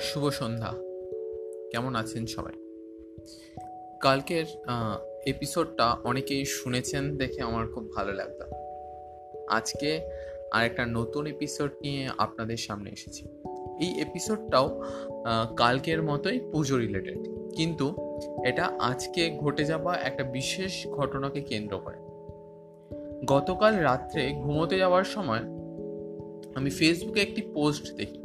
শুভ সন্ধ্যা। কেমন আছেন সবাই? কালকের এপিসোডটা অনেকেই শুনেছেন দেখে আমার খুব ভালো লাগল। আজকে আর একটা নতুন এপিসোড নিয়ে আপনাদের সামনে এসেছি। এই এপিসোডটাও কালকের মতোই পুজো রিলেটেড কিন্তু এটা আজকে ঘটে যাওয়া একটা বিশেষ ঘটনাকে কেন্দ্র করে। গতকাল রাত্রে ঘুমোতে যাওয়ার সময় আমি ফেসবুকে একটি পোস্ট দেখি।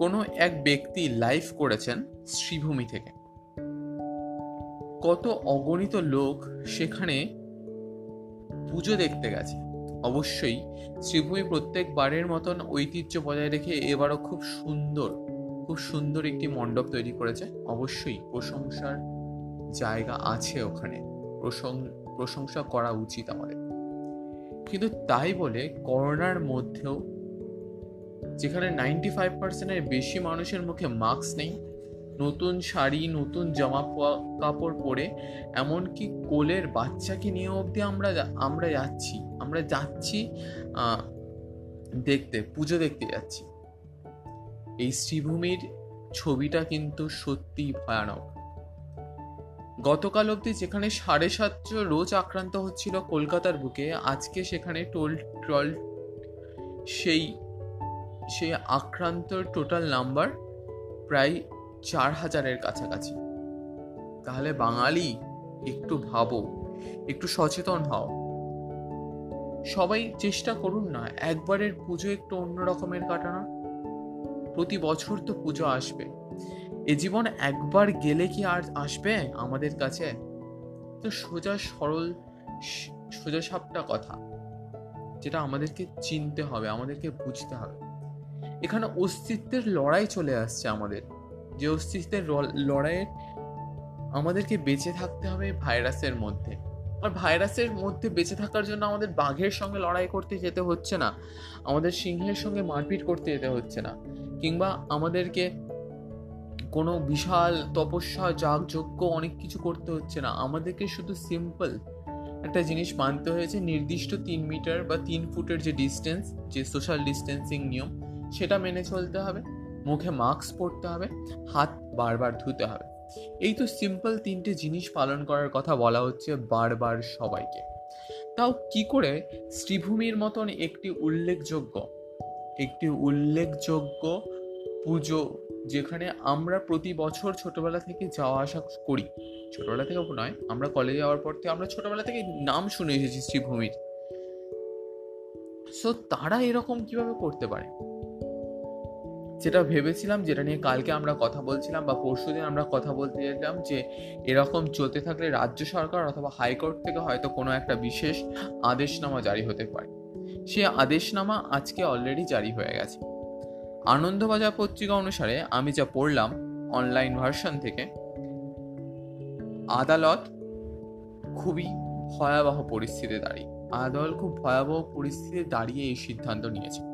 কোনো এক ব্যক্তি লাইভ করেছেন শ্রীভূমি থেকে। কত অগণিত লোক সেখানে পুজো দেখতে গেছে। অবশ্যই শ্রীভূমি প্রত্যেকবারের মতন ঐতিহ্য বজায় রেখে এবারও খুব সুন্দর খুব সুন্দর একটি মণ্ডপ তৈরি করেছে। অবশ্যই প্রশংসার জায়গা আছে ওখানে। প্রশংসা করা উচিত আমাদের। কিন্তু তাই বলে করোনার মধ্যেও যেখানে নাইনটি ফাইভ পার্সেন্টের বেশি মানুষের মুখে মাস্ক নেই, নতুন শাড়ি, নতুন জামা কাপড় পরে, এমনকি কোলের বাচ্চাকে নিয়ে অবধি আমরা আমরা যাচ্ছি আমরা যাচ্ছি দেখতে, পুজো দেখতে যাচ্ছি। এই শ্রীভূমির ছবিটা কিন্তু সত্যি ভয়ানক। গতকাল অবধি যেখানে সাড়ে সাতশো রোজ আক্রান্ত হচ্ছিল কলকাতার বুকে, আজকে সেখানে টোল, ট্রল, সেই সেই আক্রান্তর টোটাল নাম্বার প্রায় চার হাজারের কাছাকাছি। তাহলে বাঙালি, একটু ভাবো, একটু সচেতন হও। সবাই চেষ্টা করুন না, একবারের পুজো একটু অন্য রকমের কাটানোর। প্রতি বছর তো পুজো আসবে। এ জীবন একবার গেলে কি আর আসবে আমাদের কাছে? তো সোজা সরল, সোজা সাপটা কথা। যেটা আমাদেরকে চিনতে হবে, আমাদেরকে বুঝতে হবে। এখানে অস্তিত্বের লড়াই চলে আসছে আমাদের। যে অস্তিত্বের লড়াইয়ের আমাদেরকে বেঁচে থাকতে হবে ভাইরাসের মধ্যে। আর ভাইরাসের মধ্যে বেঁচে থাকার জন্য আমাদের বাঘের সঙ্গে লড়াই করতে যেতে হচ্ছে না। আমাদের সিংহের সঙ্গে মারপিট করতে যেতে হচ্ছে না। কিংবা আমাদেরকে কোনো বিশাল তপস্যা, যাগযজ্ঞ অনেক কিছু করতে হচ্ছে না। আমাদেরকে শুধু সিম্পল একটা জিনিস মানতে হয়েছে, নির্দিষ্ট তিন মিটার বা তিন ফুটের যে ডিস্টেন্স যে সোশ্যাল ডিস্টেন্সিং নিয়ম সেটা মেনে চলতে হবে, মুখে মাস্ক পরতে হবে, হাত বারবার ধুতে হবে। এই তো সিম্পল তিনটে জিনিস পালন করার কথা বলা হচ্ছে বারবার সবাইকে। তাও কি করে শ্রীভূমির মতন একটি উল্লেখযোগ্য একটি উল্লেখযোগ্য পুজো যেখানে আমরা প্রতি বছর ছোটবেলা থেকে যাওয়া আসা করি। ছোটবেলা থেকে নয়, আমরা কলেজে যাওয়ার পর থেকে আমরা ছোটবেলা থেকে নাম শুনে এসেছি শ্রীভূমির। সো তারা এরকম কীভাবে করতে পারে? যেটা ভেবেছিলাম, যেটা নিয়ে কালকে আমরা কথা বলছিলাম বা পরশু দিন আমরা কথা বলতে যেতাম যে, এরকম চলতে থাকলে রাজ্য সরকার অথবা হাইকোর্ট থেকে হয়তো কোনো একটা বিশেষ আদেশনামা জারি হতে পারে। সে আদেশনামা আজকে অলরেডি জারি হয়ে গেছে। আনন্দবাজার পত্রিকা অনুসারে আমি যা পড়লাম অনলাইন ভার্সন থেকে, আদালত খুবই ভয়াবহ পরিস্থিতি দাঁড়িয়ে, আদালত খুব ভয়াবহ পরিস্থিতিতে দাঁড়িয়ে এই সিদ্ধান্ত নিয়েছে।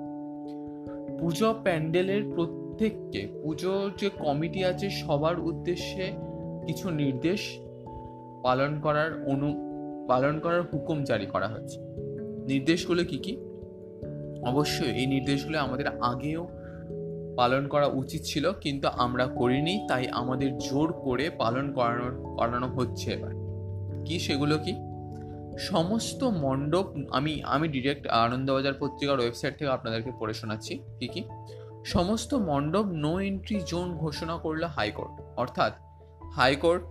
পুজো প্যান্ডেলের প্রত্যেককে পুজোর যে কমিটি আছে, সবার উদ্দেশ্যে কিছু নির্দেশ পালন করার অনু, পালন করার হুকুম জারি করা হচ্ছে। নির্দেশগুলো কি কি? অবশ্যই এই নির্দেশগুলো আমাদের আগেও পালন করা উচিত ছিল, কিন্তু আমরা করিনি, তাই আমাদের জোর করে পালন করানো করানো হচ্ছে এবার। কি সেগুলো কি? সমস্ত মণ্ডপ, আমি আমি ডিরেক্ট আনন্দবাজার পত্রিকার ওয়েবসাইট থেকে আপনাদেরকে পড়ে শোনাচ্ছি, কি কি? সমস্ত মণ্ডপ নো এন্ট্রি জোন ঘোষণা করল হাইকোর্ট অর্থাৎ হাইকোর্ট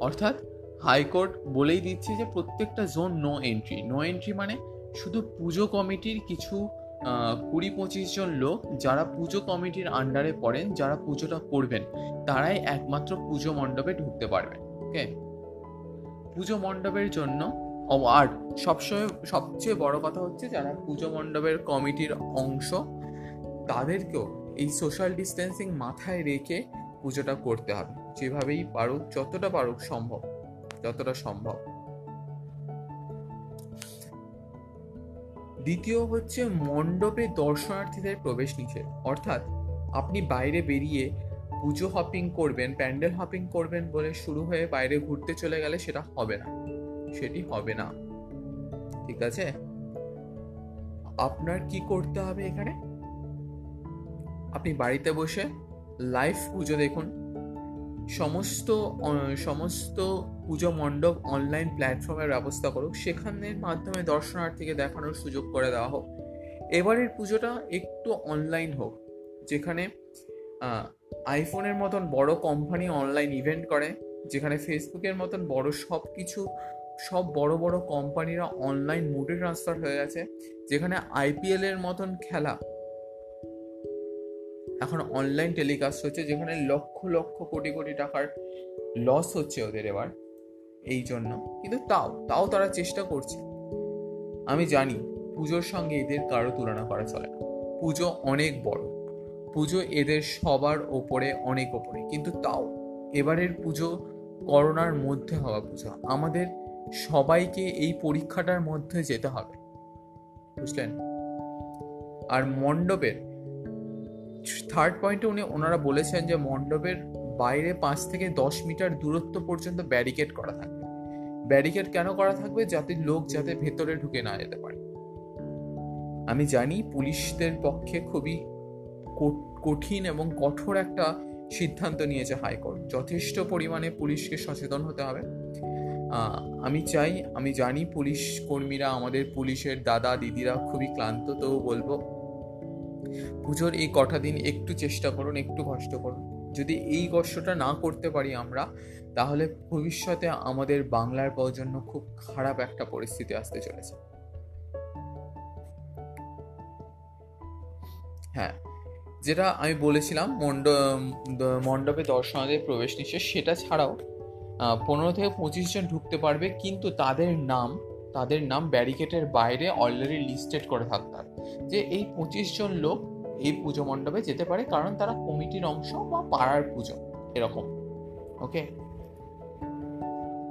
অর্থাৎ হাইকোর্ট বলেই দিচ্ছে যে প্রত্যেকটা zone no entry no entry মানে শুধু পুজো কমিটির কিছু কুড়ি পঁচিশ জন লোক যারা পুজো কমিটির আন্ডারে পড়েন, যারা পুজোটা করবেন, তারাই একমাত্র পুজো মণ্ডপে ঢুকতে পারবেন ওকে পুজো মণ্ডপের জন্য আর সবসময়, সবচেয়ে বড় কথা হচ্ছে যারা পুজো মণ্ডপের কমিটির অংশ, তাদেরকেও এই সোশ্যাল ডিস্টেন্সিং মাথায় রেখে পুজোটা করতে হবে, যেভাবেই পারুক, যতটা পারুক সম্ভব, যতটা সম্ভব। দ্বিতীয় হচ্ছে মণ্ডপে দর্শনার্থীদের প্রবেশ নিষেধ। অর্থাৎ আপনি বাইরে বেরিয়ে পুজো হপিং করবেন, প্যান্ডেল হপিং করবেন বলে শুরু হয়ে বাইরে ঘুরতে চলে গেলে সেটা হবে না। সেটি হবে না। ঠিক আছে? আপনার কি করতে হবে এখানে? আপনি বাড়িতে বসে লাইভ পুজো দেখুন। সমস্ত সমস্ত পুজো মণ্ডপ অনলাইন প্ল্যাটফর্মের ব্যবস্থা করুক, সেখানের মাধ্যমে দর্শনার্থীকে দেখানোর সুযোগ করে দেওয়া হোক। এবারের পুজোটা একটু অনলাইন হোক, যেখানে আইফোনের মতন বড় কোম্পানি অনলাইন ইভেন্ট করে, যেখানে ফেসবুকের মতন বড় সব কিছু, সব বড় বড় কোম্পানিরা অনলাইন মোডে ট্রান্সফার হয়ে গেছে, যেখানে আইপিএল এর মতন খেলা এখন অনলাইন টেলিকাস্ট হচ্ছে যেখানে লক্ষ লক্ষ, কোটি কোটি টাকার লস হচ্ছে ওদের এবার এই জন্য। কিন্তু তাও তাও তারা চেষ্টা করছে। আমি জানি পুজোর সঙ্গে এদের কারও তুলনা করা চলে না। পুজো অনেক বড়। পুজো এদের সবার ওপরে, অনেক ওপরে। কিন্তু তাও, এবারের পুজো করোনার মধ্যে হওয়া পুজো। আমাদের সবাইকে এই পরীক্ষাটার মধ্যে যেতে হবে। বুঝলেন? আর মণ্ডপের থার্ড পয়েন্টে উনি, ওনারা বলেছেন যে মণ্ডপের বাইরে পাঁচ থেকে দশ মিটার দূরত্ব পর্যন্ত ব্যারিকেড করা থাকবে। ব্যারিকেড কেন করা থাকবে? যাতে লোক যাতে ভেতরে ঢুকে না যেতে পারে। আমি জানি পুলিশদের পক্ষে খুবই কঠিন এবং কঠোর একটা সিদ্ধান্ত নিয়েছে হাইকোর্ট। যথেষ্ট পরিমাণে পুলিশকে সচেতন হতে হবে। আমি চাই, আমি জানি পুলিশ কর্মীরা, আমাদের পুলিশের দাদা, দিদিরা খুবই ক্লান্ত তো বলব পুজোর এই কটা দিন একটু চেষ্টা করুন, একটু কষ্ট করুন। যদি এই কষ্টটা না করতে পারি আমরা, তাহলে ভবিষ্যতে আমাদের বাংলার জন্য খুব খারাপ একটা পরিস্থিতি আসতে চলেছে। হ্যাঁ যেটা আমি বলেছিলাম মণ্ড মণ্ডপে দর্শনাদের প্রবেশ নিচ্ছে সেটা ছাড়াও পনেরো থেকে পঁচিশ জন ঢুকতে পারবে, কিন্তু তাদের নাম তাদের নাম ব্যারিকেটের বাইরে অলরেডি লিস্টেড করে থাকতে হবে যে এই পঁচিশ জন লোক এই পুজো মণ্ডপে যেতে পারে কারণ তারা কমিটির অংশ বা পাড়ার পুজো, এরকম, ওকে?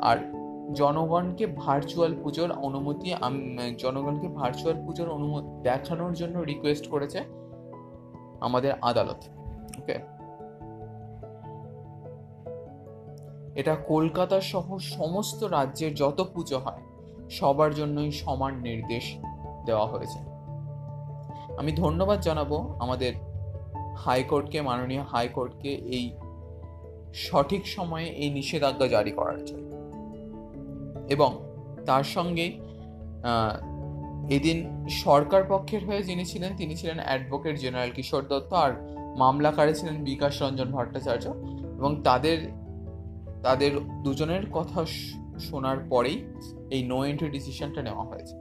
আর জনগণকে ভার্চুয়াল পুজোর অনুমতি জনগণকে ভার্চুয়াল পুজোর অনুমতি দেখানোর জন্য রিকোয়েস্ট করেছে আমাদের আদালত, ওকে? এটা কলকাতা সহ সমস্ত রাজ্যের যত পুজো হয় সবার জন্যই সমান নির্দেশ দেওয়া হয়েছে। আমি ধন্যবাদ জানাব আমাদের হাইকোর্টকে, মাননীয় হাইকোর্টকে এই সঠিক সময়ে এই নিষেধাজ্ঞা জারি করার জন্য। এবং তার সঙ্গে এদিন সরকার পক্ষের হয়ে যিনি ছিলেন, তিনি ছিলেন অ্যাডভোকেট জেনারেল কিশোর দত্ত আর মামলাকারে ছিলেন বিকাশ রঞ্জন ভট্টাচার্য। এবং তাদের তাদের দুজনের কথা শোনার পরেই এই নো এন্ট্রি ডিসিশনটা নেওয়া হয়েছে।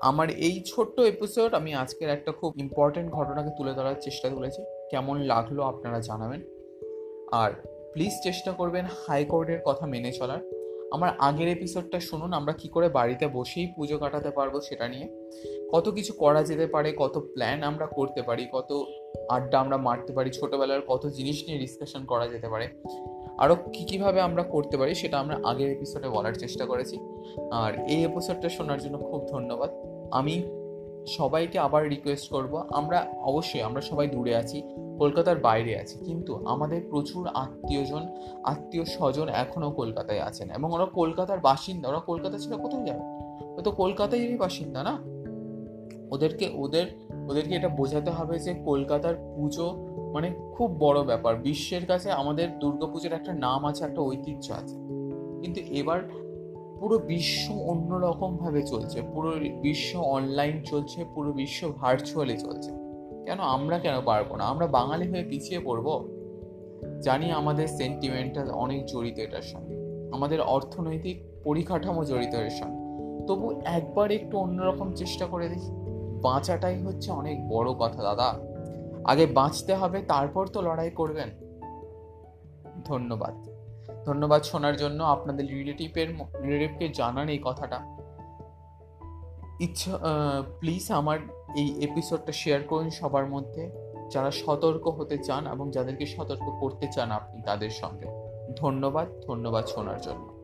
আমার এই ছোট্ট এপিসোড আমি আজকের একটা খুব ইম্পর্টেন্ট ঘটনাকে তুলে ধরার চেষ্টা করেছি। কেমন লাগল আপনারা জানাবেন। আর প্লিজ চেষ্টা করবেন হাইকোর্টের কথা মেনে চলার। আমার আগের এপিসোডটা শুনুন, আমরা কি করে বাড়িতে বসেই পুজো কাটাতে পারব সেটা নিয়ে। কত কিছু করা যেতে পারে, কত প্ল্যান আমরা করতে পারি, কত আড্ডা আমরা মারতে পারি ছোটোবেলার কত জিনিস নিয়ে ডিসকাশন করা যেতে পারে। আরও কী কীভাবে আমরা করতে পারি সেটা আমরা আগের এপিসোডে বলার চেষ্টা করেছি। আর এই এপিসোডটা শোনার জন্য খুব ধন্যবাদ। আমি সবাইকে আবার রিকোয়েস্ট করব, আমরা অবশ্যই, আমরা সবাই দূরে আছি, কলকাতার বাইরে আছি, কিন্তু আমাদের প্রচুর আত্মীয়জন, আত্মীয় স্বজন এখনও কলকাতায় আছেন এবং ওরা কলকাতার বাসিন্দা, ওরা কলকাতা ছিল কোথায় যাবে? ও তো কলকাতায়ই বাসিন্দা না? ওদেরকে, ওদের, ওদেরকে এটা বোঝাতে হবে যে কলকাতার পুজো মানে খুব বড় ব্যাপার। বিশ্বের কাছে আমাদের দুর্গাপুজোর একটা নাম আছে, একটা ঐতিহ্য আছে। কিন্তু এবার পুরো বিশ্ব অন্যরকম ভাবে চলছে। পুরো বিশ্ব অনলাইন চলছে, পুরো বিশ্ব ভার্চুয়ালি চলছে। কেন? আমরা কেন পারব না? আমরা বাঙালি হয়ে পিছিয়ে পড়ব? জানি আমাদের সেন্টিমেন্টাল অনেক জড়িত এটার সঙ্গে। আমাদের অর্থনৈতিক পরিকাঠামো জড়িত এর সঙ্গে। তবু একবার একটু অন্যরকম চেষ্টা করে দেখি। বাঁচাটাই হচ্ছে অনেক বড় কথা, দাদা। আগে বাঁচতে হবে, তারপর তো লড়াই করবেন। ধন্যবাদ। ধন্যবাদ শোনার জন্য আপনাদের রিলেটিভের রিলেটিভকে জানান এই কথাটা। ইচ্ছা প্লিজ আমার এই এপিসোডটা শেয়ার করুন সবার মধ্যে। যারা সতর্ক হতে চান এবং যাদেরকে সতর্ক করতে চান আপনি তাদের সঙ্গে। ধন্যবাদ ধন্যবাদ শোনার জন্য।